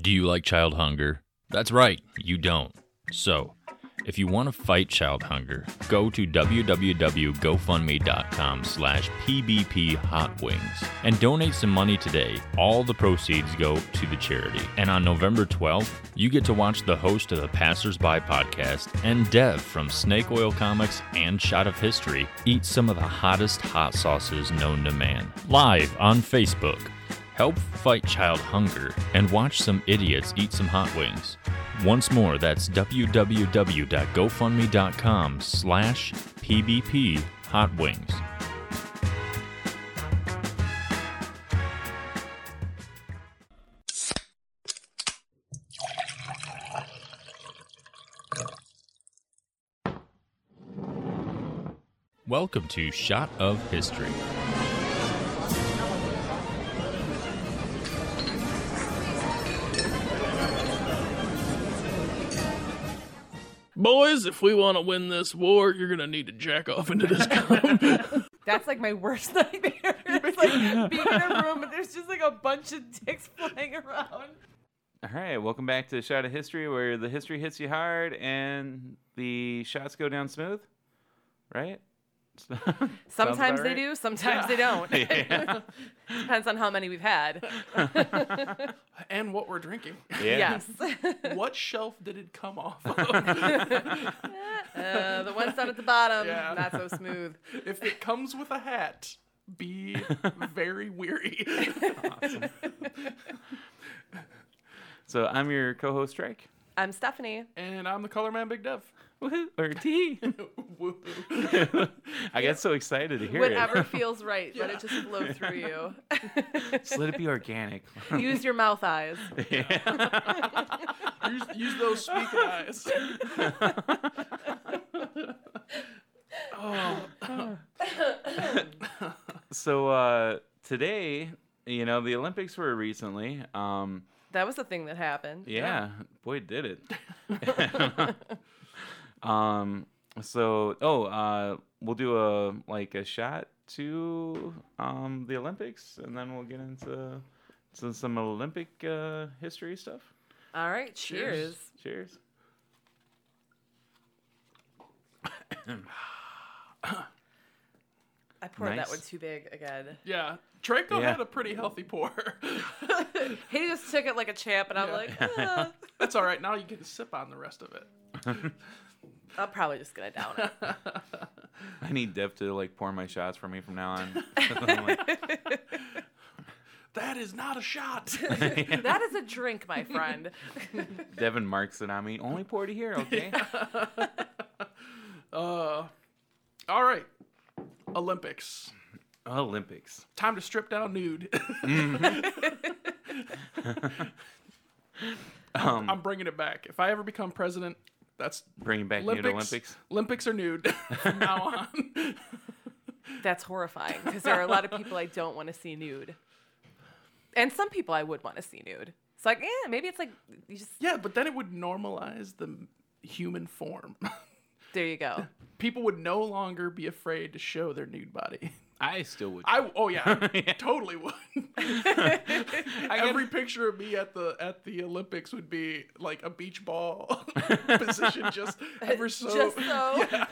Do you like child hunger? That's right, you don't. So, if you want to fight child hunger, go to www.gofundme.com slash pbp hot and donate some money today. All the proceeds go to the charity. And on November 12th, you get to watch the host of the Passersby podcast and Dev from Snake Oil Comics and Shot of History eat some of the hottest hot sauces known to man. Live on Facebook. Help fight child hunger and watch some idiots eat some hot wings. Once more, that's www.gofundme.com slash pbp hot wings. Welcome to Shot of History. Boys, if we want to win this war, you're gonna need to jack off into this cum. That's like my worst nightmare. It's like being in a room and there's just like a bunch of dicks flying around. All right, welcome back to Shot of History, where the history hits you hard and the shots go down smooth, right? Sounds about Sometimes they right? do, sometimes they don't. Yeah. Depends on how many we've had. and what we're drinking. Yeah. Yes. What shelf did it come off of? Uh, the ones down at the bottom, Yeah. not so smooth. if it comes with a hat, be very weary. Awesome. So I'm your co-host Drake. I'm Stephanie. and I'm the color man, Big Dev. Woohoo, or T. Woohoo. I get so excited to hear Whatever it. feels right, let it just flow through you. Just let it be organic. Use your mouth eyes. use, use those speaking eyes. oh, so uh, today, you know, the Olympics were recently. Um, That was the thing that happened. Yeah, boy, did it. Um. So, oh, uh, we'll do a like a shot to um the Olympics, and then we'll get into some some Olympic uh, history stuff. All right, cheers. Cheers. I poured that one too big again. yeah. Draco Yeah. had a pretty healthy pour. He just took it like a champ, and I'm Yeah. like, "Ah." That's all right. Now you get to sip on the rest of it. I'm probably just gonna down it. I need Dev to like pour my shots for me from now on. Like, That is not a shot. that is a drink, my friend. Devin marks it on me. Only pour to here, okay? Uh, all right. Olympics. Olympics. Time to strip down nude. Um, I'm bringing it back. If I ever become president, that's bringing back Olympics. nude Olympics. Olympics are nude from now on. That's horrifying because there are a lot of people I don't want to see nude, and some people I would want to see nude. It's like, yeah, maybe it's like you just yeah, but then it would normalize the human form. there you go. People would no longer be afraid to show their nude body. I still would. I oh yeah, Yeah. totally would. Every picture of me at the at the Olympics would be like a beach ball position, just ever so. Just so. Yeah.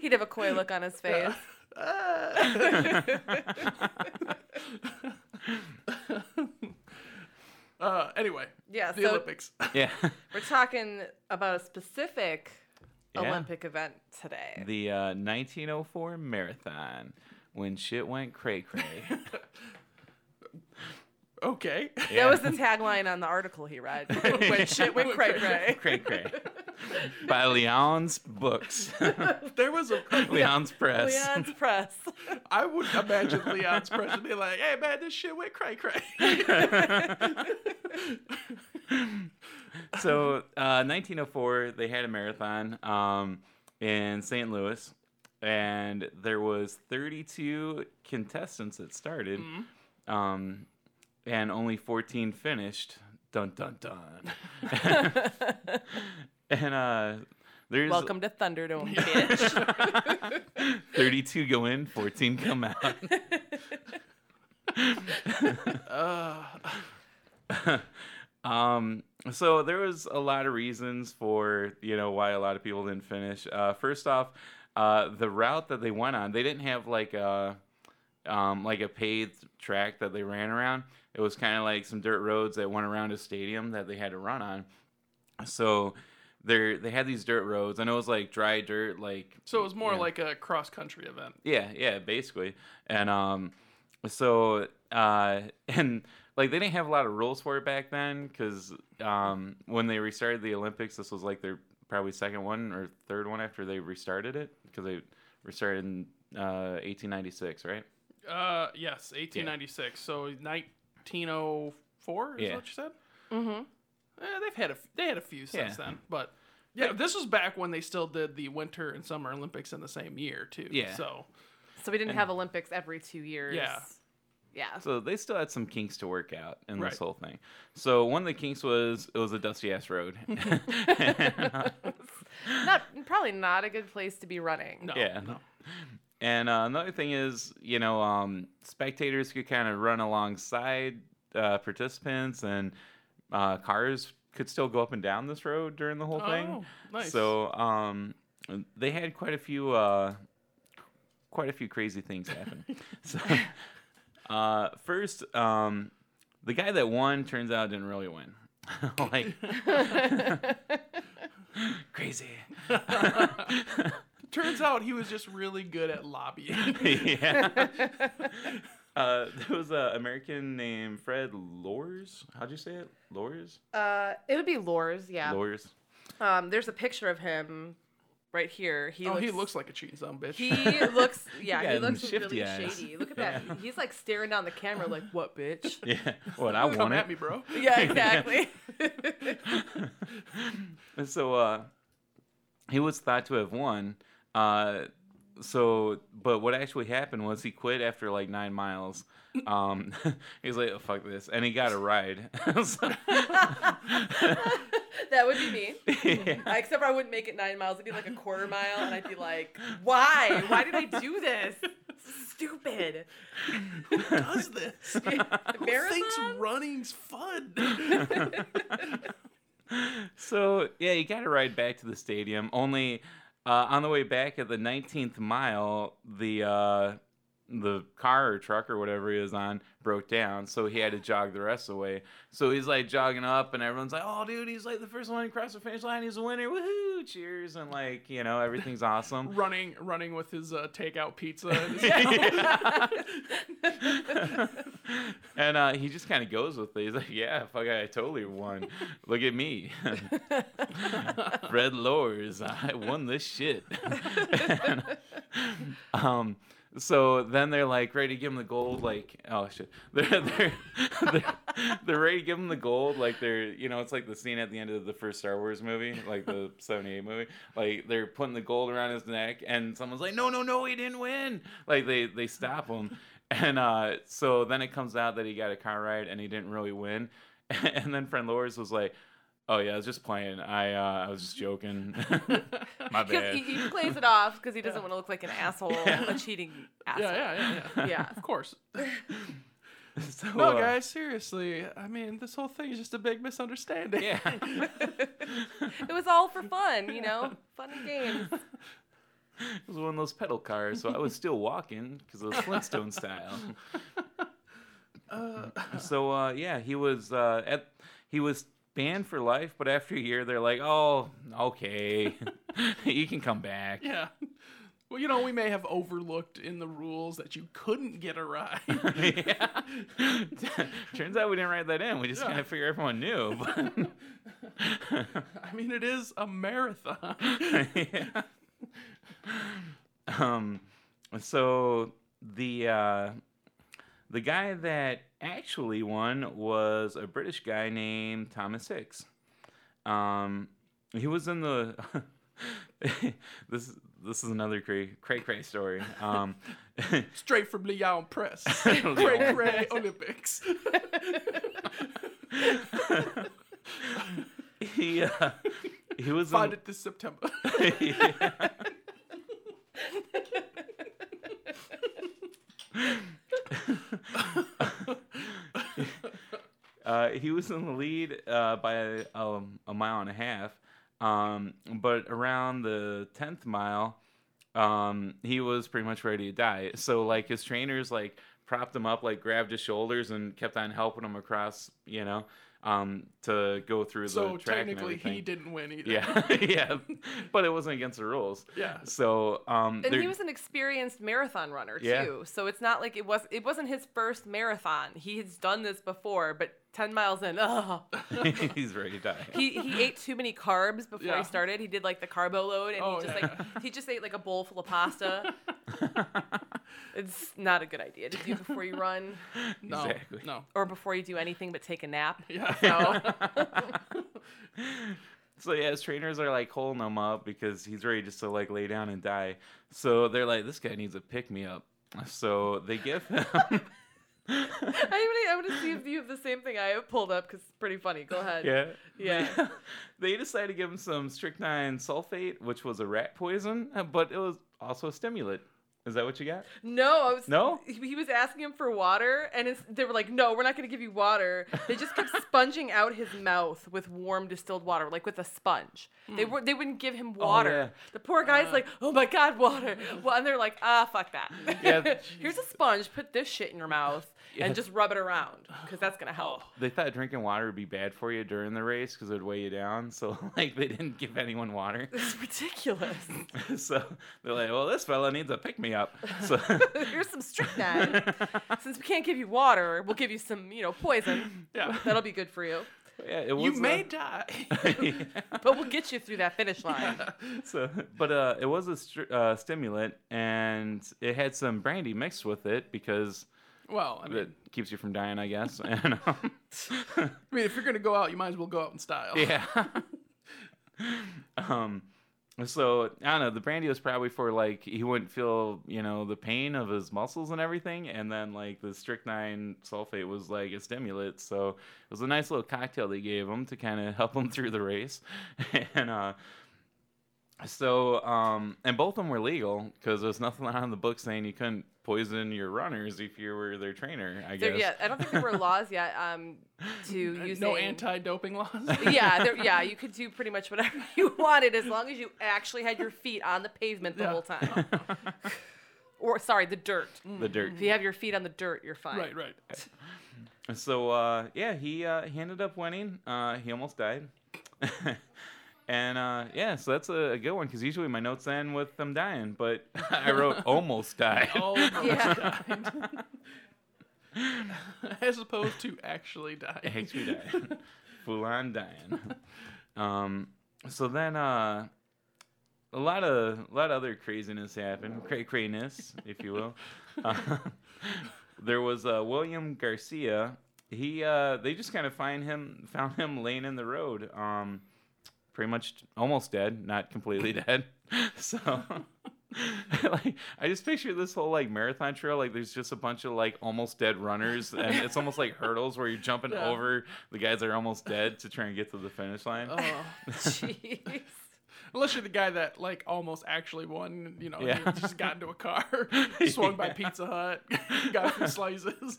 He'd have a coy look on his face. Uh, anyway, Yeah, the so- Olympics. yeah. We're talking about a specific Yeah. Olympic event today. The uh, 1904 marathon when shit went cray cray. Okay. That was the tagline on the article he read. when shit went cray cray. cray cray. By Leon's Books. There was a. Leon's Press. Leon's Press. I would imagine Leon's Press would be like, "Hey man, this shit went cray cray." so, uh, 1904, they had a marathon um, in St. Louis, and there was 32 contestants that started, um, and only 14 finished. Dun dun dun. and uh, there's Welcome to Thunderdome, bitch. 32 go in, 14 come out. Uh, um, so there was a lot of reasons for you know why a lot of people didn't finish. Uh, first off, uh, the route that they went on, they didn't have like a um, like a paved track that they ran around. It was kind of like some dirt roads that went around a stadium that they had to run on. So they they had these dirt roads, and it was like dry dirt, like So it was more like a cross country event. yeah, yeah, basically. And um, so uh, and like they didn't have a lot of rules for it back then because um, when they restarted the Olympics, this was like their probably second one or third one after they restarted it because they restarted in uh, 1896, right? Uh, yes, 1896. So 1904 is Yeah. what you said. Mm-hmm. Eh, they've had a f- they had a few since Yeah. then, but yeah, this was back when they still did the Winter and Summer Olympics in the same year too. Yeah. So So we didn't have Olympics every two years. Yeah. Yeah. So they still had some kinks to work out in Right. this whole thing. So one of the kinks was it was a dusty ass road. Not probably not a good place to be running. no, Yeah. no. And uh, another thing is, you know, um, spectators could kind of run alongside uh, participants, and uh, cars could still go up and down this road during the whole thing. Oh, nice. So um, they had quite a few, uh, quite a few crazy things happen. so uh, first, um, the guy that won turns out didn't really win. like crazy. Turns out he was just really good at lobbying. yeah. Uh, there was an American named Fred Lorz. How'd you say it? Lorz? Uh, it would be Lorz, yeah. Lorz. Um, there's a picture of him right here. He oh, looks, he looks like a cheating son bitch. He looks, yeah, Yeah, he looks shifty really eyes. shady. Look at that. He's like staring down the camera, like, "What, bitch?" Yeah. What I Come want at it. me, bro. yeah, exactly. so uh, he was thought to have won. Uh, so, but what actually happened was he quit after like nine miles. Um, he was like, oh, "Fuck this," and he got a ride. So- that would be me. yeah. Except for I wouldn't make it nine miles. It'd be like a quarter mile, and I'd be like, "Why? Why did I do this? Stupid." Who does this? Who thinks running's fun? so yeah, you got to ride back to the stadium. Only uh, on the way back at the 19th mile, the uh, the car or truck or whatever he was on broke down, so he had to jog the rest of the way. So he's like jogging up, and everyone's like, "Oh, dude, he's like the first one across the finish line. He's a winner! Woohoo! Cheers!" And like you know, everything's awesome. running, running with his uh, takeout pizza. And and uh, he just kind of goes with it. He's like, "Yeah, fuck, I totally won. Look at me, Fred Lorz. I won this shit." And, um, so then they're like ready to give him the gold. Like, oh shit, they're they're they're, they're ready to give him the gold. Like they're you know, it's like the scene at the end of the first Star Wars movie, like the '78 movie. Like they're putting the gold around his neck, and someone's like, "No, no, no, he didn't win!" Like they they stop him. And uh, so then it comes out that he got a car ride and he didn't really win. And then friend Loris was like, "Oh yeah, I was just playing. I uh, I was just joking. My bad." he, he plays it off because he doesn't want to look like an asshole, a cheating asshole. yeah, yeah, yeah, yeah. Yeah. Of course. So, No, uh, guys, seriously. I mean, this whole thing is just a big misunderstanding. Yeah. It was all for fun, you know, fun and games. It was one of those pedal cars, so I was still walking because it was Flintstone style. so uh, yeah, he was uh, at he was banned for life, but after a year, they're like, "Oh, okay, you can come back." Yeah. Well, you know, we may have overlooked in the rules that you couldn't get a ride. yeah. Turns out we didn't write that in. We just Yeah. kind of figured everyone knew. I mean, it is a marathon. yeah. Um, so the uh, the guy that actually won was a British guy named Thomas Hicks. Um, he was in the. this this is another cray cray cray story. Um, Straight from Lyon Press. Cray Cray Olympics. he uh, he was Find in, it this September. Yeah. Uh, he was in the lead uh, by um, a mile and a half. Um, but around the tenth mile, um, he was pretty much ready to die. So like his trainers like propped him up, like grabbed his shoulders and kept on helping him across, you know, um, to go through So the track and technically, he didn't win either. Yeah, yeah, but it wasn't against the rules. Yeah. So um, And there- he was an experienced marathon runner too, Yeah. so it's not like it was. It wasn't his first marathon. He has done this before, but ten miles in, oh. he's ready to die. he he ate too many carbs before Yeah. he started. He did like the carbo load, and Oh, he just yeah. like he just ate like a bowl full of pasta. it's not a good idea to do before you run No. Exactly. No. or before you do anything but take a nap. Yeah. So So yeah, his trainers are like holding him up because he's ready just to like lay down and die. So they're like, this guy needs a pick me up. So they give him. I want to see if you have the same thing I have pulled up because it's pretty funny. Go ahead. yeah. Yeah. They decided to give him some strychnine sulfate, which was a rat poison, but it was also a stimulant. Is that what you got? No, I was No? He he was asking him for water, and it's, they were like, "No, we're not going to give you water." They just kept sponging out his mouth with warm distilled water, like with a sponge. They were they wouldn't give him water. yeah. The poor guy's like, "Oh my god, water!" Well, and they're like, "Ah, fuck that. Yeah. Here's a sponge. Put this shit in your mouth Yeah. and just rub it around, because that's gonna help." They thought drinking water would be bad for you during the race because it would weigh you down. So like they didn't give anyone water. It's ridiculous. so they're like, well, this fella needs a pick me up. So Here's some strychnine. Since we can't give you water, we'll give you some, you know, poison. Yeah. That'll be good for you. yeah, it was. You uh, may die. But we'll get you through that finish line. so, but uh, it was a str- uh, stimulant, and it had some brandy mixed with it because well, I mean, it keeps you from dying, I guess. And um, I mean, if you're gonna go out, you might as well go out in style. yeah. um. So I don't know. The brandy was probably for like he wouldn't feel you know the pain of his muscles and everything, and then like the strychnine sulfate was like a stimulant. So it was a nice little cocktail they gave him to kind of help him through the race, and uh. So, um, and both of them were legal because there's nothing on the book saying you couldn't poison your runners if you were their trainer. I There, guess. yeah, I don't think there were laws yet um, to use No anti-doping laws. yeah, there, yeah, you could do pretty much whatever you wanted as long as you actually had your feet on the pavement the Yeah. whole time. or sorry, the dirt. The dirt. If you have your feet on the dirt, you're fine. right, right. So uh, yeah, he uh, he ended up winning. Uh, he almost died. And uh, yeah, so that's a, a good one because usually my notes end with them dying, but I wrote almost died. Almost Yeah. died. As opposed to actually dying. Actually died. Full on dying. Um, so then uh, a lot of a lot of other craziness happened, cray crayness, if you will. Uh, there was uh, William Garcia. He uh, they just kind of find him found him laying in the road, um, pretty much almost dead, not completely dead. so. like I just picture this whole like marathon trail like there's just a bunch of like almost dead runners and it's almost like hurdles where you're jumping Yeah. over the guys that are almost dead to try and get to the finish line. Oh. Jeez. Unless you're the guy that like almost actually won, you know, Yeah. he just got into a car, swung by Pizza Hut, got a few slices.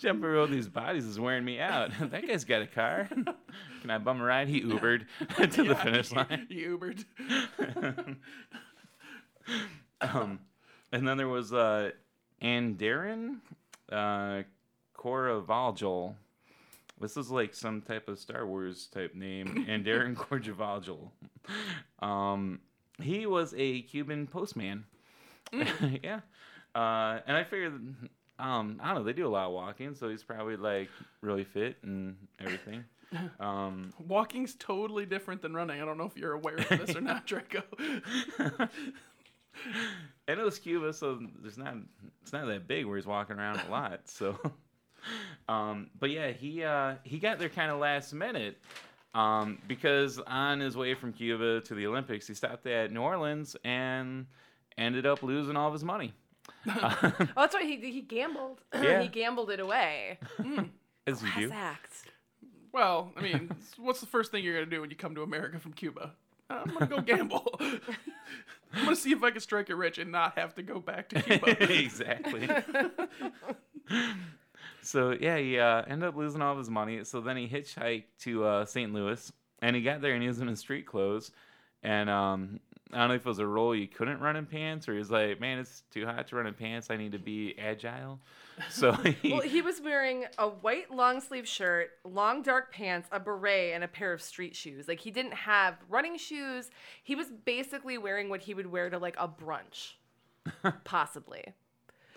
Jumping over these bodies is wearing me out. that guy's got a car. Can I bum a ride? He Ubered to the finish line. He Ubered. Um, and then there was uh, Andarin uh, Koravalgil. This is like some type of Star Wars type name. Andarin Koravalgil. Um, he was a Cuban postman. yeah. Uh, and I figured, um, I don't know, they do a lot of walking, so he's probably like really fit and everything. Um, Walking's totally different than running. I don't know if you're aware of this or not, Draco. and it was Cuba, so there's not it's not that big where he's walking around a lot. So, um, but yeah, he uh, he got there kind of last minute um, because on his way from Cuba to the Olympics, he stopped at New Orleans and ended up losing all of his money. Oh, that's right. He he gambled. Yeah. he gambled it away. As you do. act. Well, I mean, what's the first thing you're gonna do when you come to America from Cuba? I'm gonna go gamble. I'm gonna see if I can strike it rich and not have to go back to Cuba. exactly. So yeah, he uh, ended up losing all of his money. So then he hitchhiked to uh, St. Louis, and he got there and he was in his street clothes. And um, I don't know if it was a role you couldn't run in pants, or he was like, "Man, it's too hot to run in pants. I need to be agile." So he, Well, he was wearing a white long sleeve shirt, long dark pants, a beret, and a pair of street shoes. Like he didn't have running shoes. He was basically wearing what he would wear to like a brunch, possibly.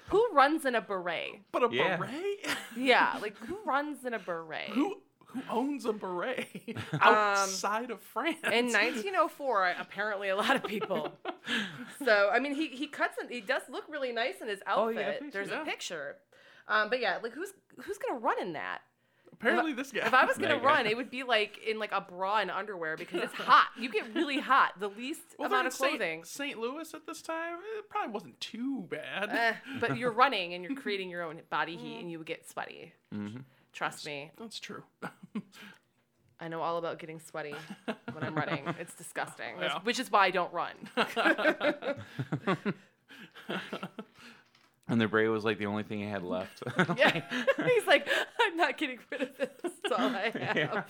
Who runs in a beret? But a Yeah. beret? Yeah, like who runs in a beret? who who owns a beret outside of France? In 1904, apparently a lot of people. So I mean, he he cuts and he does look really nice in his Oh, outfit. yeah, picture, There's yeah. a picture. Um, but yeah, like who's who's gonna run in that? Apparently, this guy. If I was gonna guy. run, it would be like in like a bra and underwear because it's hot. You get really hot. The least well, amount of clothing. St. Louis at this time, it probably wasn't too bad. Eh, but you're running and you're creating your own body heat and you would get sweaty. Mhm. Trust me, That's true. I know all about getting sweaty when I'm running. It's disgusting. Yeah. Which is why I don't run. And the beret was like the only thing he had left. Yeah. He's like, I'm not getting rid of this. That's all I have. Yeah.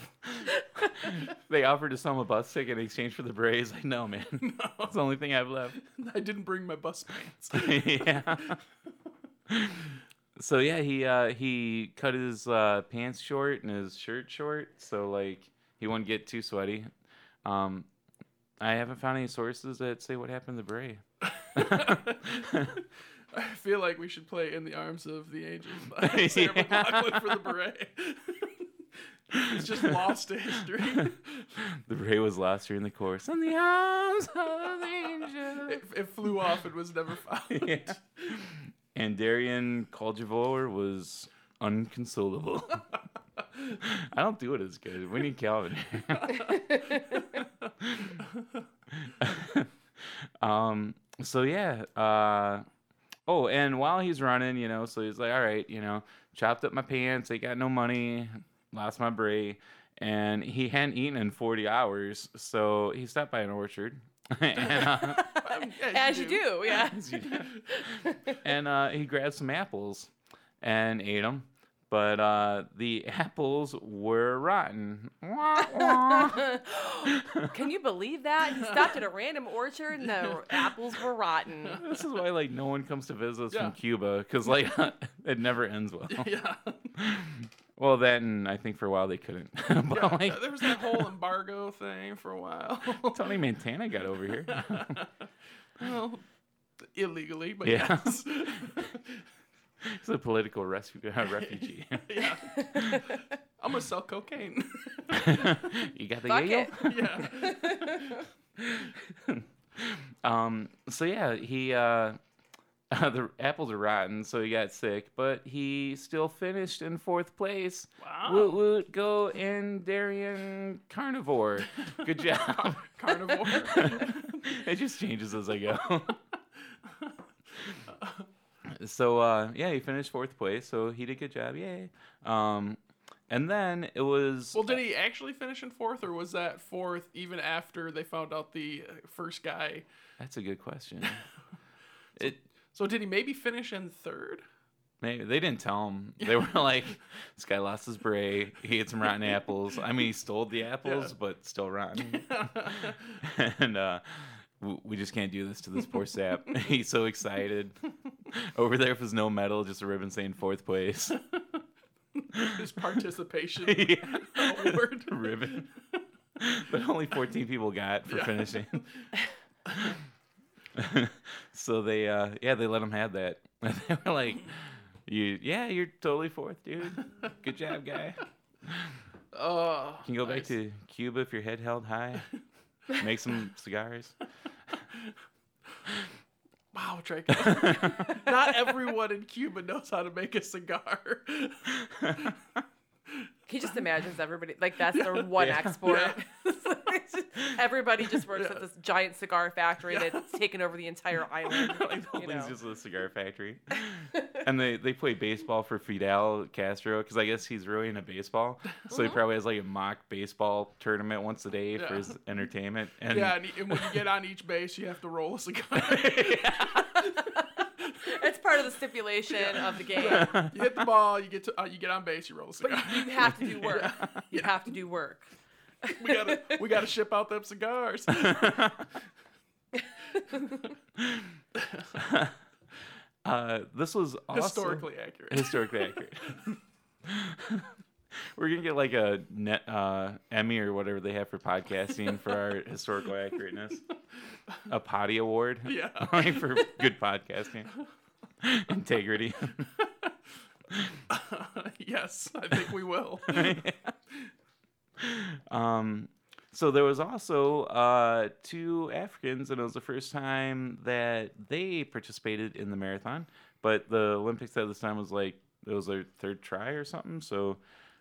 they offered to sell him a bus ticket in exchange for the beret. He's like, "No, man, No. it's the only thing I have left." I didn't bring my bus pants. yeah. So yeah, he uh, he cut his uh, pants short and his shirt short, so like he wouldn't get too sweaty. Um, I haven't found any sources that say what happened to beret. I feel like we should play "In the Arms of the Angels" by Sarah Yeah. McLachlan for the beret. it's just lost to history. the beret was lost during the course. In the arms of the angels. It, it flew off and was never found. yeah. And Darian Koljavor was unconsolable. I don't do it as good. We need Calvin. um. So yeah. Uh. Oh, and while he's running, you know, so he's like, all right, you know, chopped up my pants. I got no money. Lost my beret. And he hadn't eaten in 40 hours, so he stopped by an orchard. and, uh, As you do, yeah. and uh, he grabbed some apples and ate them. But uh, the apples were rotten. Wah, wah. Can you believe that? He stopped at a random orchard and the apples were rotten. this is why like no one comes to visit us Yeah. from Cuba because like it never ends well. Yeah. Well, that and I think for a while they couldn't. but yeah. like There was that whole embargo thing for a while. Tony Montana got over here. well, illegally, but Yeah. yes. He's a political rescue, uh, refugee. yeah. I'm gonna sell cocaine. you got the Fuck yayo? yeah. Um. So yeah, he uh, the apples are rotten, so he got sick, but he still finished in fourth place. Wow. Woot woot, go in Darian Carnivore. Good job. Carnivore. it just changes as I go. So uh, yeah, he finished fourth place, so he did a good job. Yay. Um, and then it was Well, did he actually finish in fourth, or was that fourth even after they found out the uh, first guy? That's a good question. It So did he maybe finish in third? Maybe they didn't tell him. They were like, "This guy lost his beret. He ate some rotten apples. I mean, he stole the apples, Yeah. but still rotten." and uh, we just can't do this to this poor sap. He's so excited. Over there his no medal, just a ribbon saying fourth place. His participation yeah. award. ribbon. but only 14 people got for Yeah. finishing. so they, uh, yeah, they let him have that. they were like, "You, yeah, you're totally fourth, dude. Good job, guy." Oh, Can you go back to Cuba if your head held high? Make some cigars. Wow, Draco. Not everyone in Cuba knows how to make a cigar. He just imagines everybody like that's their one Yeah. export. Yeah. Just- everybody just works Yeah. at this giant cigar factory Yeah. that's taken over the entire island. like the whole thing's know. just a cigar factory. and they, they play baseball for Fidel Castro because I guess he's really into baseball. So he mm-hmm. probably has like a mock baseball tournament once a day for his entertainment. And yeah, and, and when you get on each base, you have to roll a cigar. It's part of the stipulation of the game. You hit the ball, you get to, uh, you get on base, you roll a But cigar. you have to do work. You have to do work. we gotta we gotta ship out them cigars. Uh, this was also Historically accurate. historically accurate. We're gonna get like a net uh, Emmy or whatever they have for podcasting for our historical accurateness. A potty award, Yeah. like for good podcasting, integrity. yes, I think we will. um, so there was also uh, two Africans, and it was the first time that they participated in the marathon. But the Olympics at this time was like it was their third try or something. So,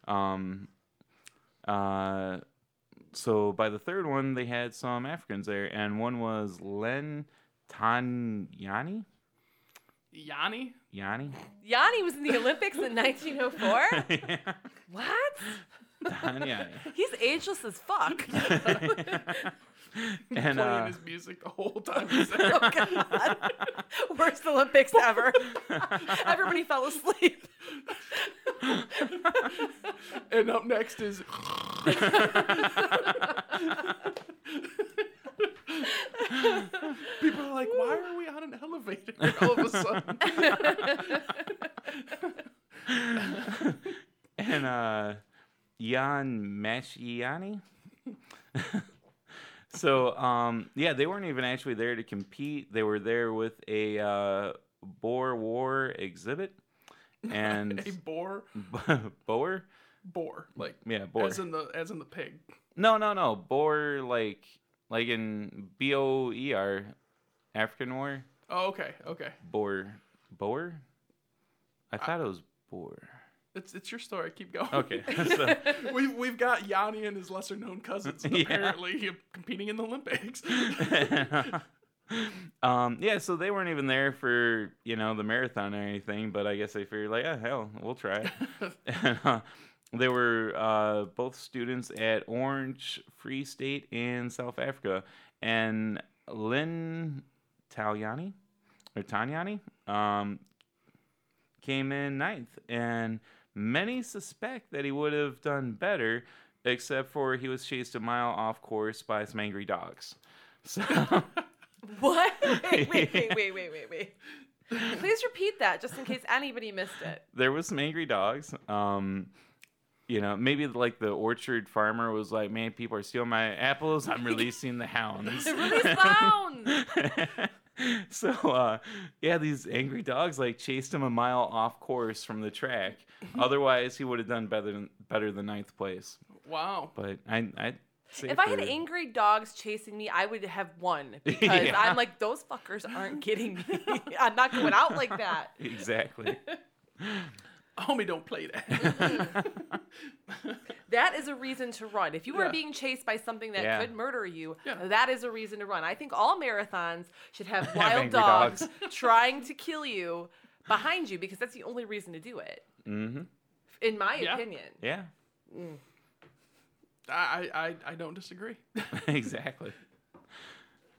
um, uh, so by the third one, they had some Africans there, and one was Len Tanyani. Yanni? Yanni. Yanni was in the Olympics in 1904. yeah. What? Tanyani. He's ageless as fuck. and Playing uh, his music the whole time. Oh, God. Worst Olympics ever. Everybody fell asleep. and up next is People are like, why are we on an elevator all of a sudden? and uh Jan Mashiani. So um yeah, they weren't even actually there to compete. They were there with a uh Boer War exhibit and a boar? Boer? Boar. Like Yeah, Boer. as in the as in the pig. No, no, no. Boer like like in B O E R African War. Oh, okay, okay. Boer Boer? I thought it was Boer. It's it's your story. Keep going. Okay. so We've, we've got Yanni and his lesser known cousins Yeah. apparently competing in the Olympics. um, yeah, so they weren't even there for you know the marathon or anything, but I guess they figured like, oh hell, we'll try it. and, uh, they were uh, both students at Orange Free State in South Africa, and Lynn Talyani or Tanyani um, came in ninth, and many suspect that he would have done better, except for he was chased a mile off course by some angry dogs. So. What? Wait, wait, wait, wait, wait, wait, wait. Please repeat that just in case anybody missed it. there was some angry dogs. Um, you know, maybe like the orchard farmer was like, "Man, people are stealing my apples. I'm releasing the hounds." Release clowns! so, uh, yeah, these angry dogs like chased him a mile off course from the track. Otherwise, he would have done better than better than ninth place. wow. But I, I. If I had angry dogs chasing me, I would have won because Yeah. I'm like, those fuckers aren't getting me. I'm not going out like that. exactly. Homie, don't play that. That is a reason to run. If you are Yeah. being chased by something that Yeah. could murder you, Yeah. that is a reason to run. I think all marathons should have wild dogs, dogs. trying to kill you behind you because that's the only reason to do it, hmm in my Yeah. opinion. Yeah. I, I I don't disagree. exactly.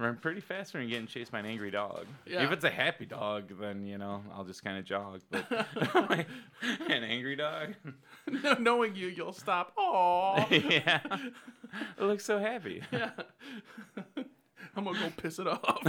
Run pretty fast when you're getting chased by an angry dog. Yeah. If it's a happy dog, then you know I'll just kind of jog. But an angry dog, Knowing you, you'll stop. Aww. yeah, it looks so happy. Yeah. I'm gonna go piss it off.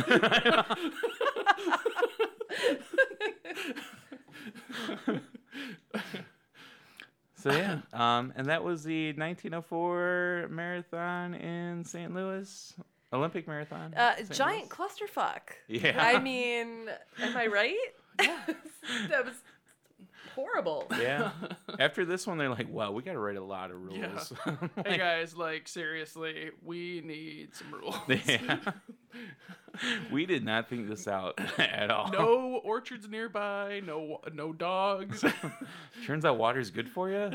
So yeah, um, and that was the 1904 marathon in St. Louis, Olympic marathon. Uh, giant Louis. clusterfuck. Yeah. I mean, am I right? Yeah. that was horrible. Yeah. After this one, they're like, "Wow, we got to write a lot of rules." Yeah. hey guys, like seriously, we need some rules. Yeah. we did not think this out at all. No orchards nearby. No no dogs. Turns out water's good for you.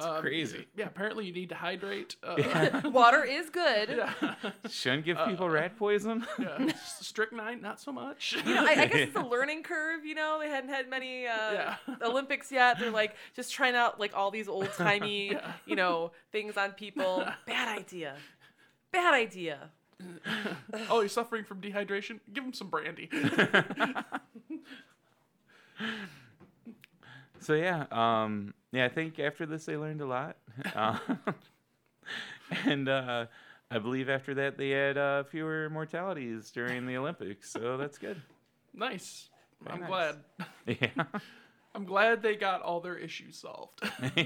Um, crazy. Yeah, apparently you need to hydrate. Uh, Water is good. yeah. Shouldn't give people rat poison. yeah. Strychnine, not so much. You know, I, I guess it's a learning curve. You know, they hadn't had many uh, Yeah. Olympics yet. They're like just trying out like all these old timey, Yeah. you know, things on people. Bad idea. Bad idea. oh, you're suffering from dehydration? Give him some brandy. so yeah, um, yeah, I think after this they learned a lot, uh, and uh, I believe after that they had uh, fewer mortalities during the Olympics, so that's good. Nice. Very I'm nice. glad. Yeah. I'm glad they got all their issues solved.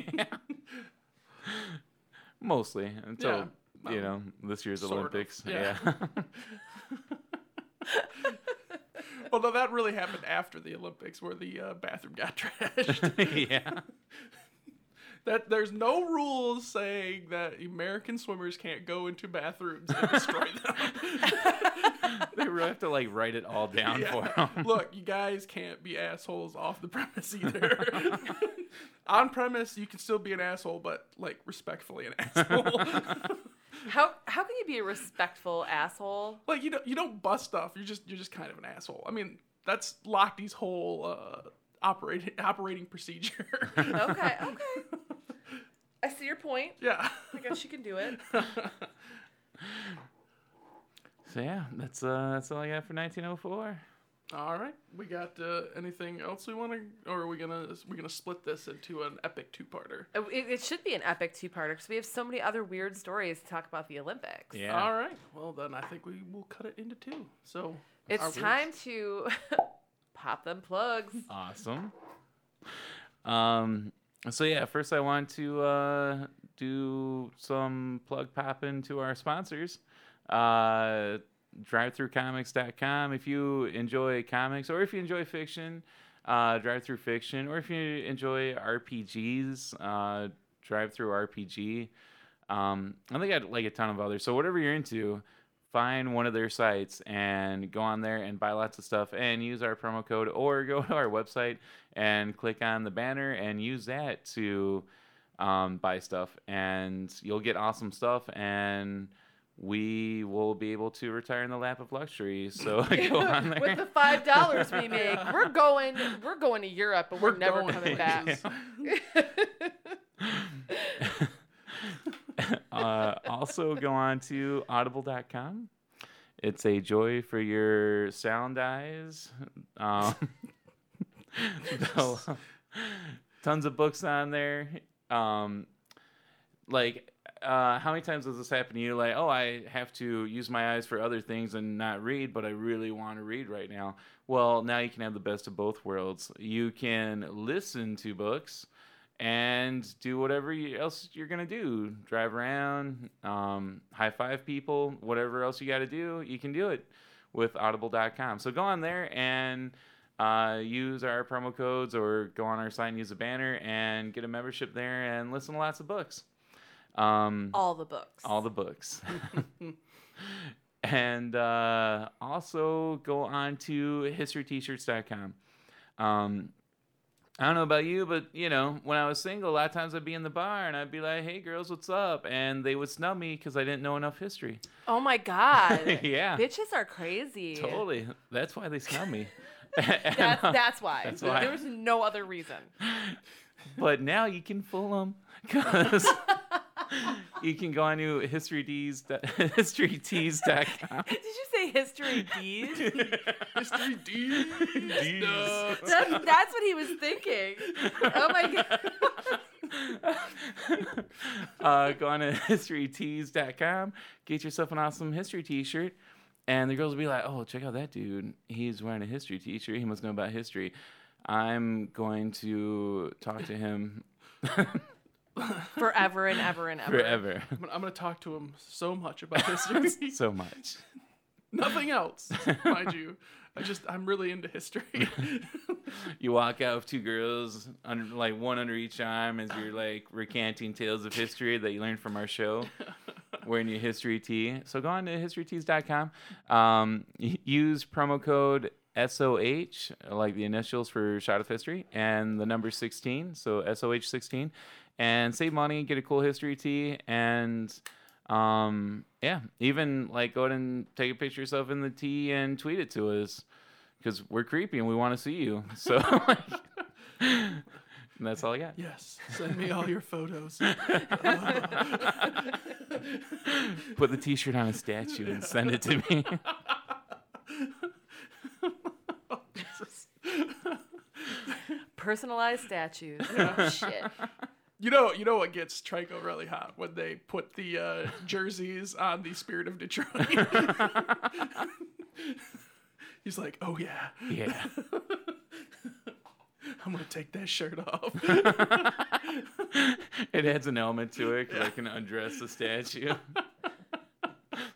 Mostly until Yeah, you um, know this year's sort of, Olympics. yeah. yeah. Although that really happened after the Olympics, where the uh, bathroom got trashed. yeah. that there's no rules saying that American swimmers can't go into bathrooms and destroy them. They really have to like write it all down Yeah. for them. Look, you guys can't be assholes off the premise either. On premise, you can still be an asshole, but like respectfully an asshole. How how can you be a respectful asshole? like you don't you don't bust stuff. You're just you're just kind of an asshole. I mean, that's Lochte's whole uh, operating operating procedure. Okay, okay. I see your point. yeah. I guess you can do it. So yeah, that's uh that's all I got for 1904. All right. We got uh, anything else we want to, or are we gonna we gonna split this into an epic two-parter? Uh, It, it should be an epic two-parter because we have so many other weird stories to talk about the Olympics. Yeah. All right. Well, then I think we will cut it into two. So It's are we- time to pop them plugs. Awesome. Um, so yeah, first I want to uh, do some plug popping to our sponsors. Uh, DriveThruComics.com. If you enjoy comics or if you enjoy fiction, uh, Drive Through Fiction, or if you enjoy RPGs, uh, Drive Through RPG. Um, and they got like a ton of others. So whatever you're into, find one of their sites and go on there and buy lots of stuff and use our promo code or go to our website and click on the banner and use that to um, buy stuff and you'll get awesome stuff and we will be able to retire in the lap of luxury so go on there. With the five dollars we make, we're going we're going to Europe but we're, We're never going coming back. uh, also go on to audible.com it's a joy for your sound eyes. Um, tons of books on there. Um, like uh, how many times does this happen to you like oh i have to use my eyes for other things and not read but i really want to read right now well now you can have the best of both worlds you can listen to books and do whatever else you're gonna do. Drive around, um, high five people, whatever else you got to do, you can do it with Audible.com. So go on there and uh, use our promo codes, or go on our site and use a banner and get a membership there and listen to lots of books. Um, All the books. all the books. and uh, also go on to historyt-shirts.com. Um, I don't know about you, but you know, when I was single, a lot of times I'd be in the bar and I'd be like, "Hey, girls, what's up?" And they would snub me because I didn't know enough history. Oh my god. yeah, Bitches are crazy. totally. That's why they snub me. That's that's why. That's why. There was no other reason. but now you can fool them because you can go on to historytees historytees.com. Did you say history D's? History D. D's. No. That's, that's what he was thinking. Oh my god. uh, go on to historytees.com, get yourself an awesome history t-shirt, and the girls will be like, "Oh, check out that dude! He's wearing a history t-shirt. He must know about history." I'm going to talk to him Forever and ever and ever. forever, I'm gonna, I'm gonna talk to him so much about history. so much. Nothing else, mind you. I just I'm really into history. You walk out with two girls, under, like one under each arm, as you're like recanting tales of history that you learned from our show, wearing your history tee. So go on to historytees.com. Um, use promo code SOH, like the initials for Shot of History, and the number 16, so SOH 16, and save money, get a cool history tee, and um, yeah, even like go ahead and take a picture of yourself in the tee and tweet it to us because we're creepy and we want to see you. So like, and that's all I got. yes, send me all your photos. Put the T-shirt on a statue and send it to me. Personalized statues. Oh, shit. You know, you know what gets Trico really hot when they put the uh, jerseys on the Spirit of Detroit. He's like, "Oh yeah, Yeah. I'm gonna take that shirt off." it adds an element to it because I can undress the statue.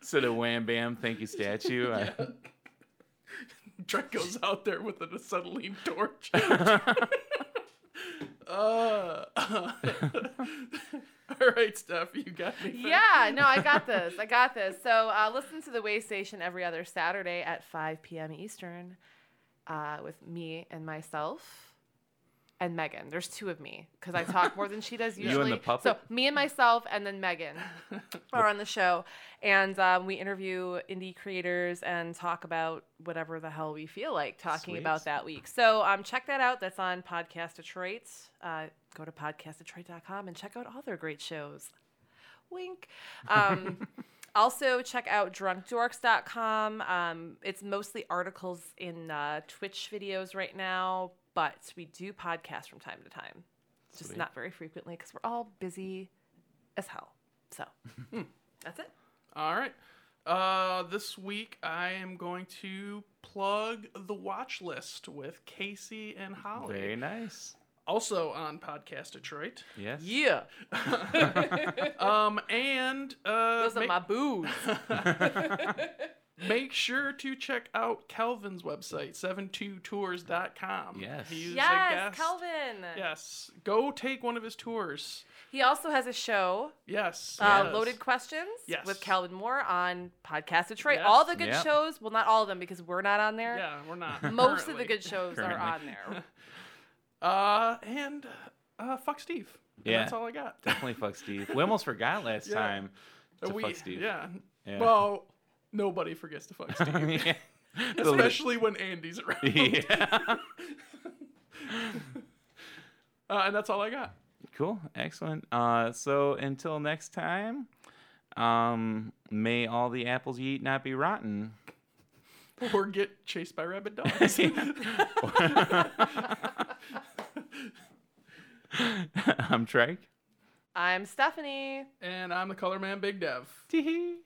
Instead of wham bam, thank you, statue. I, Trico's out there with an acetylene torch. Uh, all right, Steph, you got anything? Yeah, no, I got this. I got this. So uh, listen to the Way Station every other Saturday at 5 p.m. Eastern uh, with me and myself and Megan. There's two of me because I talk more than she does You usually. and the puppet? So me and myself and then Megan are on the show, and um, we interview indie creators and talk about whatever the hell we feel like talking Sweet. about that week. So um, check that out. That's on Podcast Detroit. Uh, go to podcastdetroit.com and check out all their great shows. Wink. Um, also, check out drunkdorks.com. Um, it's mostly articles in uh, Twitch videos right now, but we do podcast from time to time. Just Sweet. not very frequently because we're all busy as hell. So that's it. All right. Uh, this week I am going to plug the watch list with Casey and Holly. very nice. Also on Podcast Detroit. Yes. Yeah. Um, and uh, Those are ma- my boos. make sure to check out Kelvin's website, 72tours.com. Yes. He's a yes, guest. Kelvin. Yes. Go take one of his tours. He also has a show, Yes. uh, yes. Loaded Questions, Yes. with Calvin Moore on Podcast Detroit. Yes. All the good Yep. shows, well, not all of them because we're not on there. Yeah, we're not. Most of the good shows are on there. Uh, and uh, fuck Steve. And Yeah. That's all I got. Definitely fuck Steve. We almost forgot last Yeah. time to we, fuck Steve. Yeah. Yeah. Well, nobody forgets to fuck Steve. Yeah. Especially when Andy's around. yeah. Uh, and that's all I got. Cool. Excellent. Uh, so until next time, um, may all the apples you eat not be rotten. Or get chased by rabid dogs. I'm Trike. I'm Stephanie. and I'm the color man, Big Dev. Tee-hee.